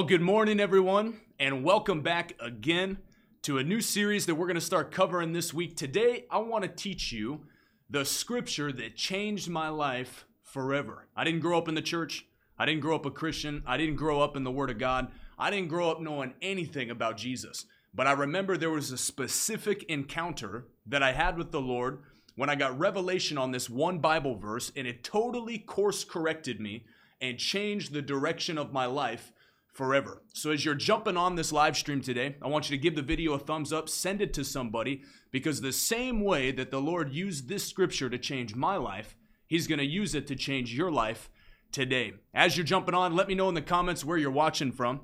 Well, good morning, everyone, and welcome back again to a new series that we're going to start covering this week. Today, I want to teach you the scripture that changed my life forever. I didn't grow up in the church, I didn't grow up a Christian, I didn't grow up in the Word of God, I didn't grow up knowing anything about Jesus. But I remember there was a specific encounter that I had with the Lord when I got revelation on this one Bible verse, and it totally course corrected me and changed the direction of my life forever. So as you're jumping on this live stream today, I want you to give the video a thumbs up, send it to somebody, because the same way that the Lord used this scripture to change my life, He's going to use it to change your life today. As you're jumping on, let me know in the comments where you're watching from.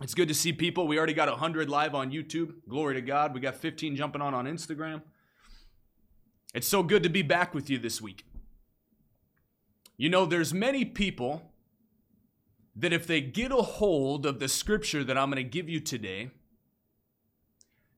It's good to see people. We already got 100 live on YouTube. Glory to God. We got 15 jumping on on Instagram. It's so good to be back with you this week. You know, there's many people that if they get a hold of the scripture that I'm going to give you today,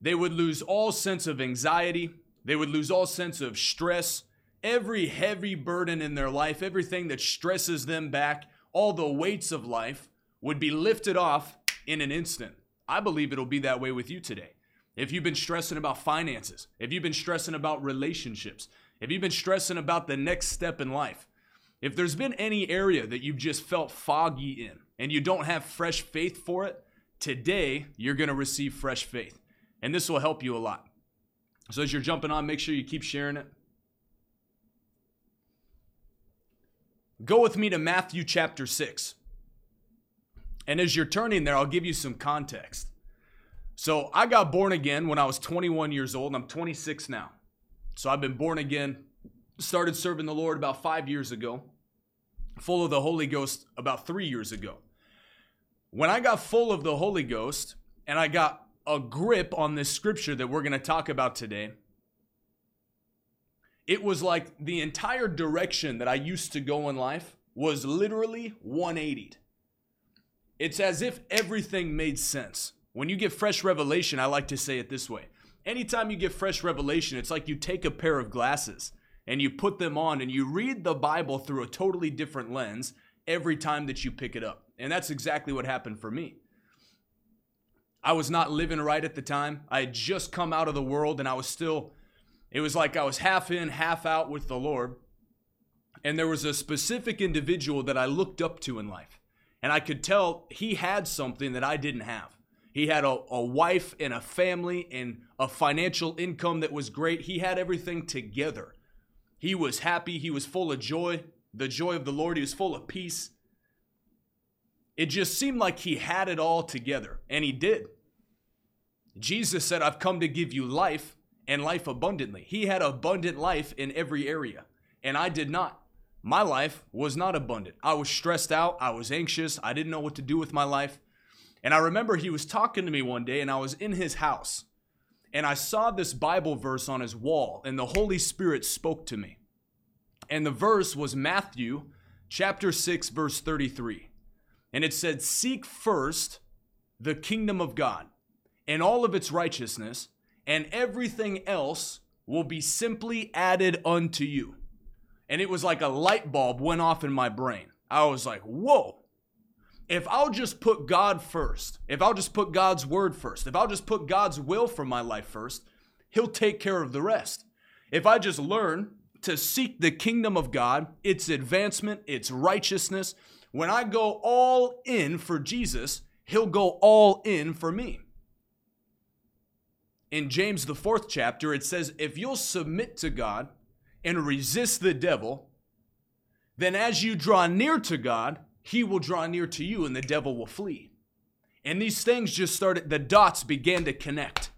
they would lose all sense of anxiety, they would lose all sense of stress, every heavy burden in their life, everything that stresses them back, all the weights of life would be lifted off in an instant. I believe it'll be that way with you today. If you've been stressing about finances, if you've been stressing about relationships, if you've been stressing about the next step in life, if there's been any area that you've just felt foggy in and you don't have fresh faith for it, today you're going to receive fresh faith. And this will help you a lot. So as you're jumping on, make sure you keep sharing it. Go with me to Matthew chapter 6. And as you're turning there, I'll give you some context. So I got born again when I was 21 years old, and I'm 26 now. So I've been born again, started serving the Lord about five years ago full of the Holy Ghost about three years ago. When I got full of the Holy Ghost and I got a grip on this scripture that we're going to talk about today, it was like the entire direction that I used to go in life was literally 180. It's as if everything made sense. When you get fresh revelation, I like to say it this way. Anytime you get fresh revelation, it's like you take a pair of glasses and you put them on and you read the Bible through a totally different lens every time that you pick it up. And that's exactly what happened for me. I was not living right at the time. I had just come out of the world and I was still, it was like I was half in, half out with the Lord. And there was a specific individual that I looked up to in life. And I could tell he had something that I didn't have. He had a, a wife and a family and a financial income that was great. He had everything together. He was happy. He was full of joy, the joy of the Lord. He was full of peace. It just seemed like he had it all together, and he did. Jesus said, I've come to give you life and life abundantly. He had abundant life in every area, and I did not. My life was not abundant. I was stressed out. I was anxious. I didn't know what to do with my life. And I remember he was talking to me one day, and I was in his house and I saw this Bible verse on his wall, and the Holy Spirit spoke to me. And the verse was Matthew chapter 6, verse 33. And it said, Seek first the kingdom of God and all of its righteousness, and everything else will be simply added unto you. And it was like a light bulb went off in my brain. I was like, whoa, if I'll just put God first, if I'll just put God's word first, if I'll just put God's will for my life first, He'll take care of the rest. If I just learn to seek the kingdom of God, its advancement, its righteousness, when I go all in for Jesus, He'll go all in for me. In James, the fourth chapter, it says, If you'll submit to God and resist the devil, then as you draw near to God, he will draw near to you and the devil will flee. And these things just started, the dots began to connect.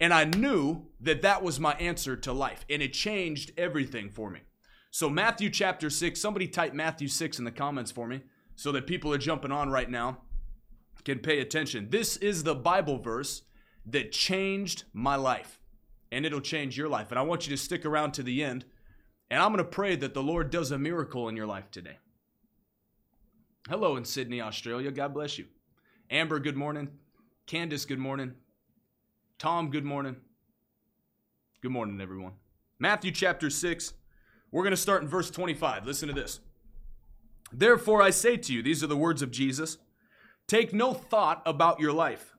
And I knew that that was my answer to life. And it changed everything for me. So, Matthew chapter 6, somebody type Matthew 6 in the comments for me so that people are jumping on right now can pay attention. This is the Bible verse that changed my life. And it'll change your life. And I want you to stick around to the end. And I'm going to pray that the Lord does a miracle in your life today. Hello in Sydney, Australia. God bless you. Amber, good morning. Candace, good morning. Tom, good morning. Good morning, everyone. Matthew chapter 6. We're going to start in verse 25. Listen to this. Therefore, I say to you, these are the words of Jesus Take no thought about your life,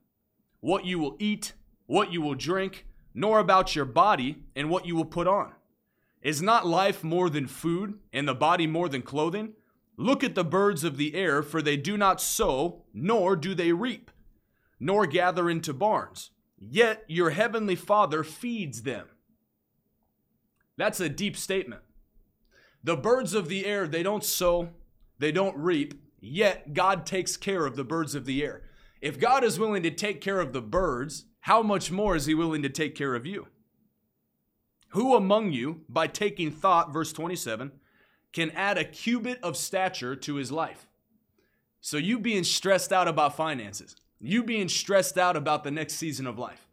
what you will eat, what you will drink, nor about your body and what you will put on. Is not life more than food, and the body more than clothing? Look at the birds of the air, for they do not sow, nor do they reap, nor gather into barns, yet your heavenly Father feeds them. That's a deep statement. The birds of the air, they don't sow, they don't reap, yet God takes care of the birds of the air. If God is willing to take care of the birds, how much more is He willing to take care of you? Who among you, by taking thought, verse 27, can add a cubit of stature to his life? So, you being stressed out about finances, you being stressed out about the next season of life,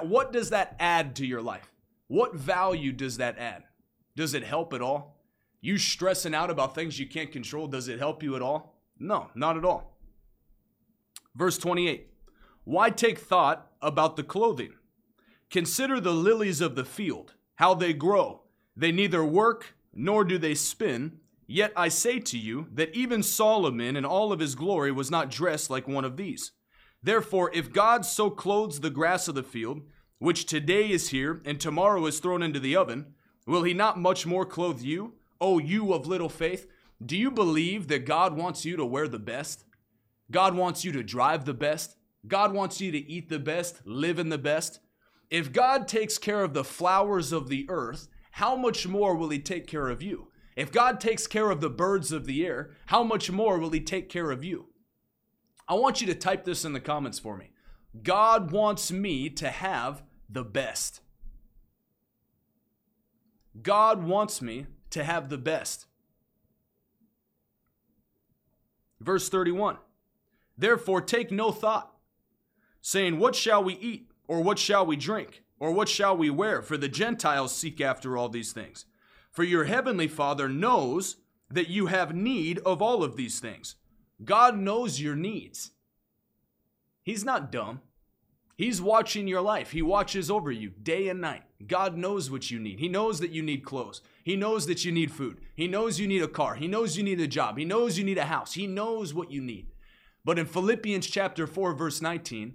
what does that add to your life? What value does that add? Does it help at all? You stressing out about things you can't control, does it help you at all? No, not at all. Verse 28 Why take thought about the clothing? Consider the lilies of the field, how they grow. They neither work nor do they spin. Yet I say to you that even Solomon in all of his glory was not dressed like one of these. Therefore, if God so clothes the grass of the field, which today is here and tomorrow is thrown into the oven, will he not much more clothe you, O you of little faith? Do you believe that God wants you to wear the best? God wants you to drive the best? God wants you to eat the best, live in the best? If God takes care of the flowers of the earth, how much more will he take care of you? If God takes care of the birds of the air, how much more will he take care of you? I want you to type this in the comments for me. God wants me to have the best. God wants me to have the best. Verse 31 Therefore, take no thought, saying, What shall we eat, or what shall we drink, or what shall we wear? For the Gentiles seek after all these things. For your heavenly Father knows that you have need of all of these things. God knows your needs. He's not dumb. He's watching your life. He watches over you day and night. God knows what you need. He knows that you need clothes. He knows that you need food. He knows you need a car. He knows you need a job. He knows you need a house. He knows what you need. But in Philippians chapter 4 verse 19,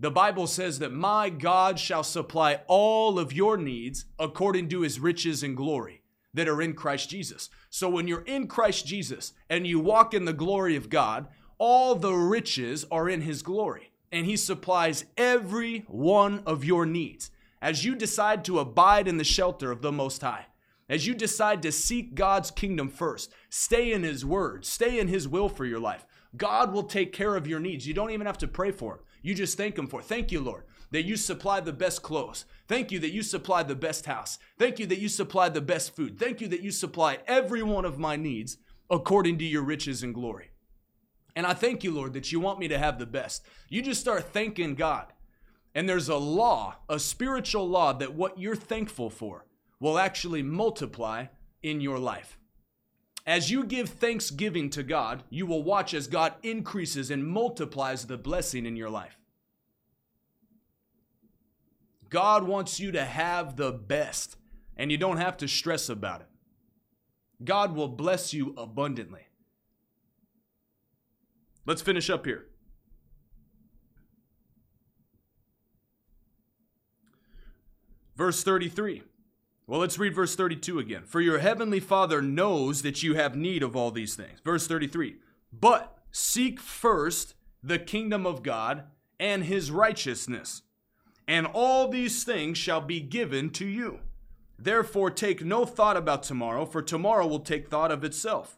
the Bible says that my God shall supply all of your needs according to his riches and glory that are in Christ Jesus. So when you're in Christ Jesus and you walk in the glory of God, all the riches are in his glory and he supplies every one of your needs. As you decide to abide in the shelter of the Most High, as you decide to seek God's kingdom first, stay in His word, stay in His will for your life, God will take care of your needs. You don't even have to pray for Him. You just thank Him for. Thank you, Lord, that you supply the best clothes. Thank you that you supply the best house. Thank you that you supply the best food. Thank you that you supply every one of my needs according to your riches and glory. And I thank you, Lord, that you want me to have the best. You just start thanking God. And there's a law, a spiritual law, that what you're thankful for will actually multiply in your life. As you give thanksgiving to God, you will watch as God increases and multiplies the blessing in your life. God wants you to have the best, and you don't have to stress about it. God will bless you abundantly. Let's finish up here. Verse 33. Well, let's read verse 32 again. For your heavenly Father knows that you have need of all these things. Verse 33. But seek first the kingdom of God and his righteousness, and all these things shall be given to you. Therefore, take no thought about tomorrow, for tomorrow will take thought of itself.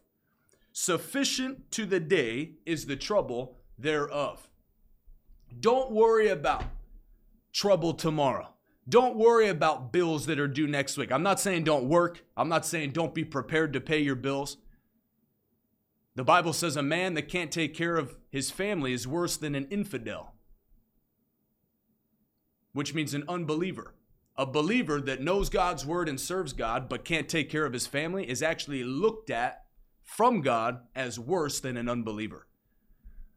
Sufficient to the day is the trouble thereof. Don't worry about trouble tomorrow. Don't worry about bills that are due next week. I'm not saying don't work. I'm not saying don't be prepared to pay your bills. The Bible says a man that can't take care of his family is worse than an infidel, which means an unbeliever. A believer that knows God's word and serves God but can't take care of his family is actually looked at from God as worse than an unbeliever.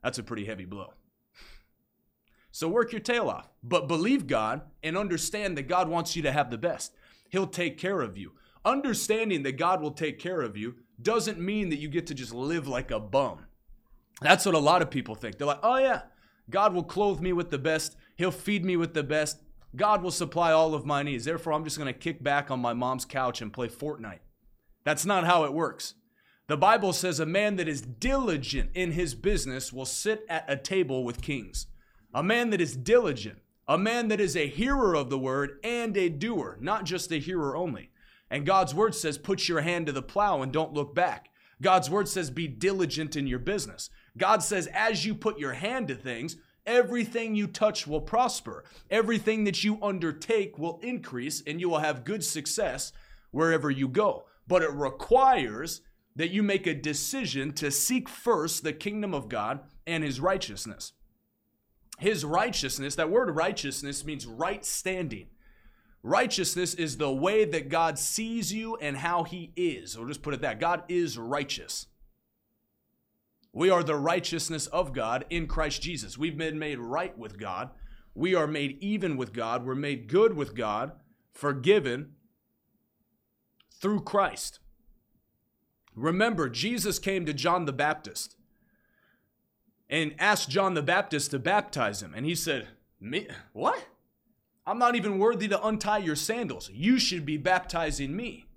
That's a pretty heavy blow. So work your tail off, but believe God and understand that God wants you to have the best. He'll take care of you. Understanding that God will take care of you doesn't mean that you get to just live like a bum. That's what a lot of people think. They're like, oh, yeah, God will clothe me with the best, He'll feed me with the best. God will supply all of my needs. Therefore, I'm just going to kick back on my mom's couch and play Fortnite. That's not how it works. The Bible says a man that is diligent in his business will sit at a table with kings. A man that is diligent, a man that is a hearer of the word and a doer, not just a hearer only. And God's word says, put your hand to the plow and don't look back. God's word says, be diligent in your business. God says, as you put your hand to things, everything you touch will prosper. Everything that you undertake will increase, and you will have good success wherever you go. But it requires that you make a decision to seek first the kingdom of God and his righteousness. His righteousness, that word righteousness means right standing. Righteousness is the way that God sees you and how he is. Or just put it that God is righteous. We are the righteousness of God in Christ Jesus. We've been made right with God. We are made even with God. We're made good with God, forgiven through Christ. Remember, Jesus came to John the Baptist and asked John the Baptist to baptize him. And he said, Me? What? I'm not even worthy to untie your sandals. You should be baptizing me.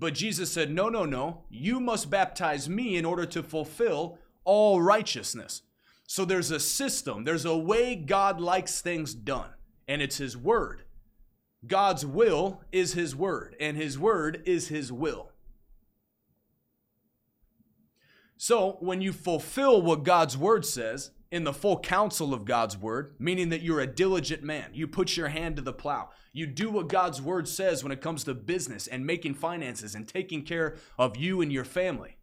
But Jesus said, No, no, no. You must baptize me in order to fulfill all righteousness. So there's a system, there's a way God likes things done, and it's His Word. God's will is His Word, and His Word is His will. So when you fulfill what God's Word says, in the full counsel of God's word, meaning that you're a diligent man. You put your hand to the plow. You do what God's word says when it comes to business and making finances and taking care of you and your family.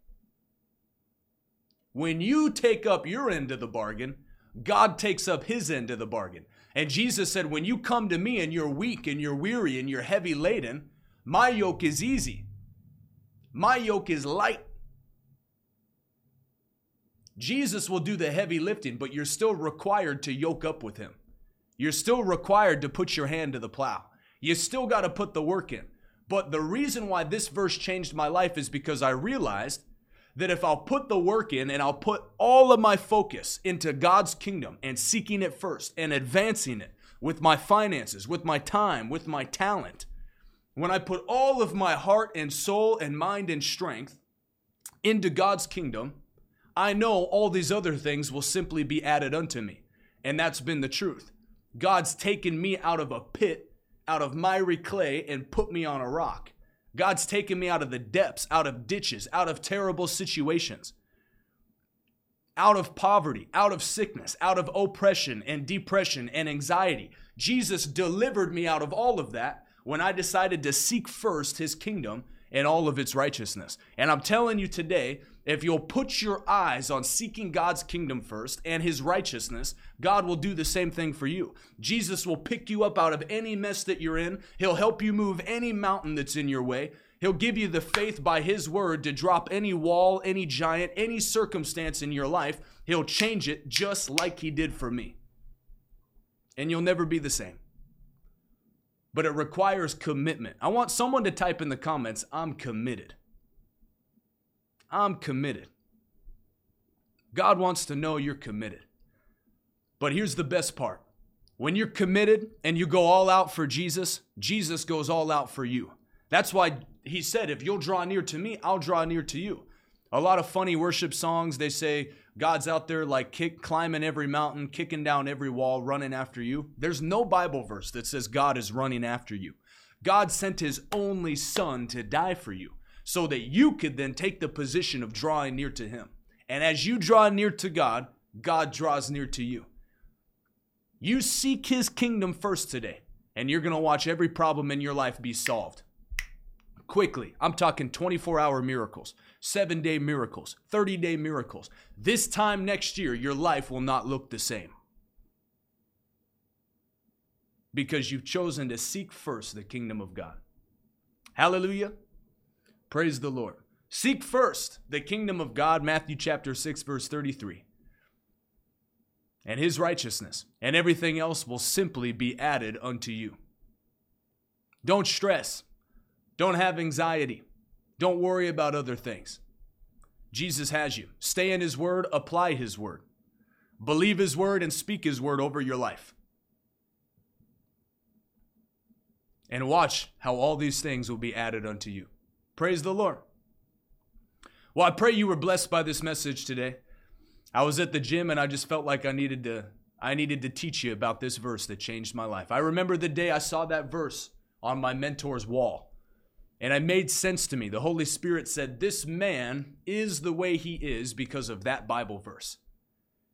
When you take up your end of the bargain, God takes up his end of the bargain. And Jesus said, When you come to me and you're weak and you're weary and you're heavy laden, my yoke is easy. My yoke is light. Jesus will do the heavy lifting, but you're still required to yoke up with him. You're still required to put your hand to the plow. You still got to put the work in. But the reason why this verse changed my life is because I realized that if I'll put the work in and I'll put all of my focus into God's kingdom and seeking it first and advancing it with my finances, with my time, with my talent, when I put all of my heart and soul and mind and strength into God's kingdom, I know all these other things will simply be added unto me. And that's been the truth. God's taken me out of a pit, out of miry clay, and put me on a rock. God's taken me out of the depths, out of ditches, out of terrible situations, out of poverty, out of sickness, out of oppression and depression and anxiety. Jesus delivered me out of all of that when I decided to seek first his kingdom and all of its righteousness. And I'm telling you today if you'll put your eyes on seeking God's kingdom first and his righteousness, God will do the same thing for you. Jesus will pick you up out of any mess that you're in. He'll help you move any mountain that's in your way. He'll give you the faith by his word to drop any wall, any giant, any circumstance in your life. He'll change it just like he did for me. And you'll never be the same. But it requires commitment. I want someone to type in the comments, I'm committed. I'm committed. God wants to know you're committed. But here's the best part when you're committed and you go all out for Jesus, Jesus goes all out for you. That's why he said, If you'll draw near to me, I'll draw near to you. A lot of funny worship songs, they say God's out there like kick, climbing every mountain, kicking down every wall, running after you. There's no Bible verse that says God is running after you. God sent his only son to die for you so that you could then take the position of drawing near to Him. And as you draw near to God, God draws near to you. You seek His kingdom first today, and you're going to watch every problem in your life be solved. Quickly, I'm talking 24 hour miracles, seven day miracles, 30 day miracles. This time next year, your life will not look the same because you've chosen to seek first the kingdom of God. Hallelujah. Praise the Lord. Seek first the kingdom of God, Matthew chapter 6, verse 33, and his righteousness, and everything else will simply be added unto you. Don't stress. Don't have anxiety. Don't worry about other things. Jesus has you. Stay in His Word, apply His Word. Believe His Word and speak His Word over your life. And watch how all these things will be added unto you. Praise the Lord. Well, I pray you were blessed by this message today. I was at the gym and I just felt like I needed to I needed to teach you about this verse that changed my life. I remember the day I saw that verse on my mentor's wall. And it made sense to me. The Holy Spirit said, This man is the way he is because of that Bible verse.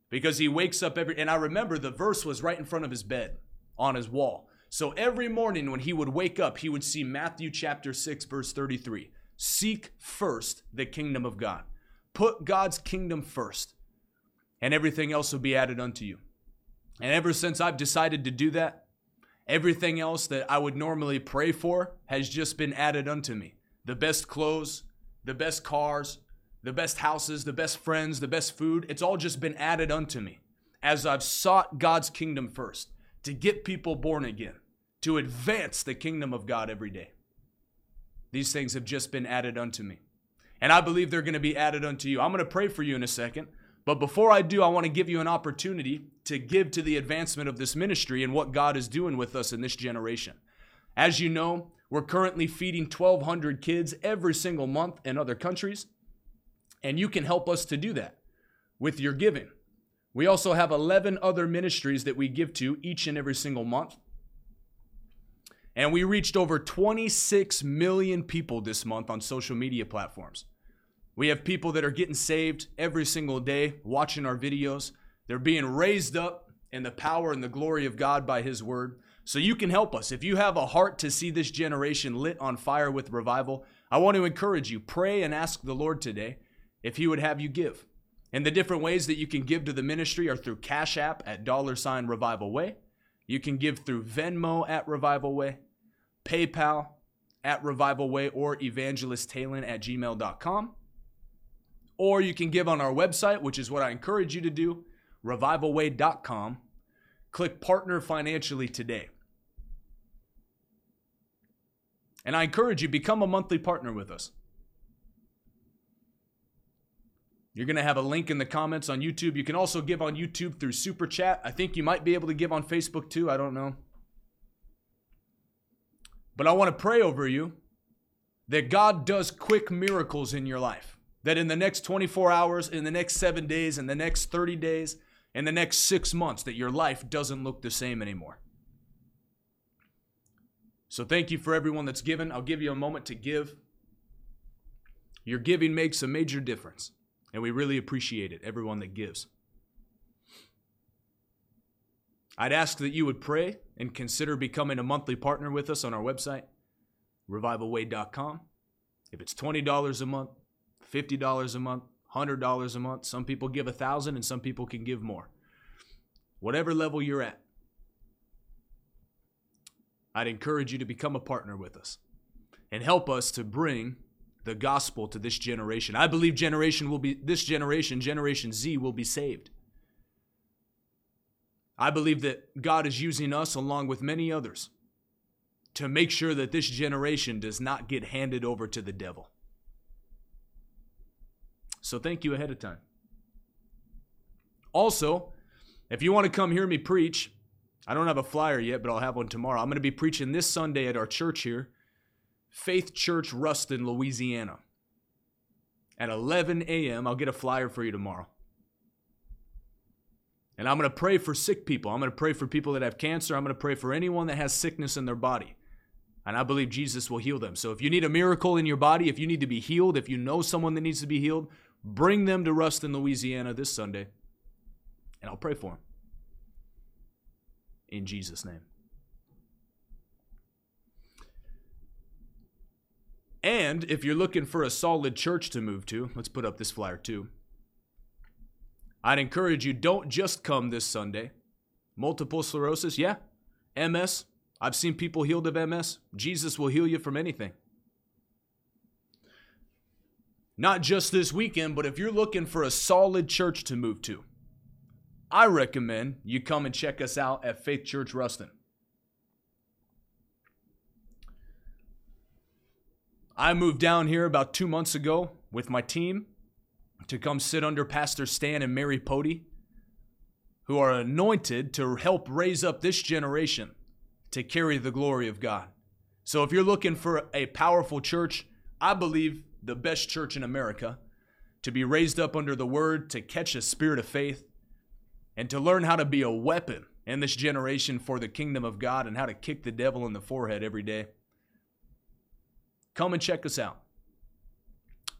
Because he wakes up every, and I remember the verse was right in front of his bed on his wall. So every morning when he would wake up, he would see Matthew chapter 6, verse 33. Seek first the kingdom of God. Put God's kingdom first, and everything else will be added unto you. And ever since I've decided to do that, everything else that I would normally pray for has just been added unto me. The best clothes, the best cars, the best houses, the best friends, the best food, it's all just been added unto me as I've sought God's kingdom first to get people born again, to advance the kingdom of God every day. These things have just been added unto me. And I believe they're going to be added unto you. I'm going to pray for you in a second. But before I do, I want to give you an opportunity to give to the advancement of this ministry and what God is doing with us in this generation. As you know, we're currently feeding 1,200 kids every single month in other countries, and you can help us to do that with your giving. We also have 11 other ministries that we give to each and every single month. And we reached over 26 million people this month on social media platforms. We have people that are getting saved every single day watching our videos. They're being raised up in the power and the glory of God by His Word. So you can help us. If you have a heart to see this generation lit on fire with revival, I want to encourage you. Pray and ask the Lord today if He would have you give. And the different ways that you can give to the ministry are through Cash App at dollar sign Revival Way. You can give through Venmo at Revival Way, PayPal at Revival Way, or Evangelist Talon at gmail.com or you can give on our website, which is what I encourage you to do, revivalway.com. Click partner financially today. And I encourage you become a monthly partner with us. You're going to have a link in the comments on YouTube. You can also give on YouTube through Super Chat. I think you might be able to give on Facebook too. I don't know. But I want to pray over you that God does quick miracles in your life that in the next 24 hours, in the next seven days, in the next 30 days, in the next six months, that your life doesn't look the same anymore. So thank you for everyone that's given. I'll give you a moment to give. Your giving makes a major difference, and we really appreciate it, everyone that gives. I'd ask that you would pray and consider becoming a monthly partner with us on our website, revivalway.com. If it's $20 a month, $50 a month, $100 a month. Some people give a 1000 and some people can give more. Whatever level you're at. I'd encourage you to become a partner with us and help us to bring the gospel to this generation. I believe generation will be this generation, generation Z will be saved. I believe that God is using us along with many others to make sure that this generation does not get handed over to the devil. So thank you ahead of time. Also, if you want to come hear me preach, I don't have a flyer yet, but I'll have one tomorrow. I'm going to be preaching this Sunday at our church here, Faith Church Ruston, Louisiana. At 11 a.m., I'll get a flyer for you tomorrow. And I'm going to pray for sick people. I'm going to pray for people that have cancer. I'm going to pray for anyone that has sickness in their body. And I believe Jesus will heal them. So if you need a miracle in your body, if you need to be healed, if you know someone that needs to be healed, Bring them to Ruston, Louisiana this Sunday, and I'll pray for them. In Jesus' name. And if you're looking for a solid church to move to, let's put up this flyer too. I'd encourage you don't just come this Sunday. Multiple sclerosis, yeah. MS, I've seen people healed of MS. Jesus will heal you from anything not just this weekend, but if you're looking for a solid church to move to, I recommend you come and check us out at Faith Church Ruston. I moved down here about two months ago with my team, to come sit under Pastor Stan and Mary Pody, who are anointed to help raise up this generation to carry the glory of God. So if you're looking for a powerful church, I believe the best church in America, to be raised up under the word, to catch a spirit of faith, and to learn how to be a weapon in this generation for the kingdom of God and how to kick the devil in the forehead every day. Come and check us out.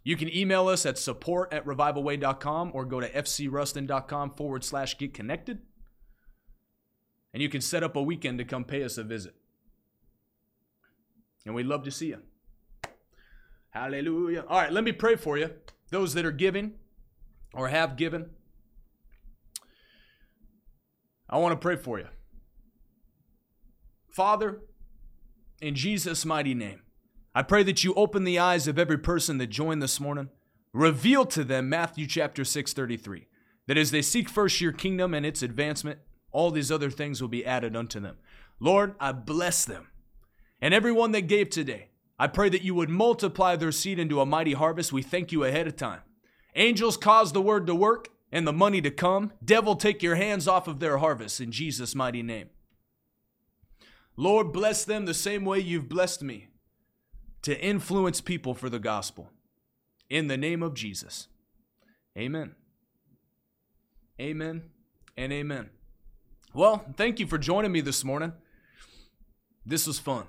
You can email us at support at revivalway.com or go to fcruston.com forward slash get connected. And you can set up a weekend to come pay us a visit. And we'd love to see you. Hallelujah. All right, let me pray for you. Those that are giving or have given, I want to pray for you. Father, in Jesus' mighty name, I pray that you open the eyes of every person that joined this morning. Reveal to them Matthew chapter 6 33, that as they seek first your kingdom and its advancement, all these other things will be added unto them. Lord, I bless them. And everyone that gave today, I pray that you would multiply their seed into a mighty harvest. We thank you ahead of time. Angels cause the word to work and the money to come. Devil, take your hands off of their harvest in Jesus' mighty name. Lord, bless them the same way you've blessed me to influence people for the gospel. In the name of Jesus. Amen. Amen and amen. Well, thank you for joining me this morning. This was fun.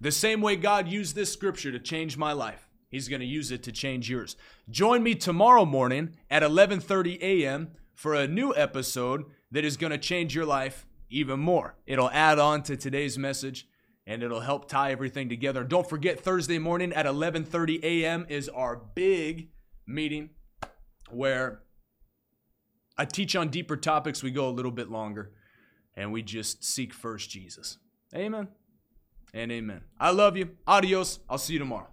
The same way God used this scripture to change my life, he's going to use it to change yours. Join me tomorrow morning at 11:30 a.m. for a new episode that is going to change your life even more. It'll add on to today's message and it'll help tie everything together. Don't forget Thursday morning at 11:30 a.m. is our big meeting where I teach on deeper topics. We go a little bit longer and we just seek first Jesus. Amen. And amen. I love you. Adios. I'll see you tomorrow.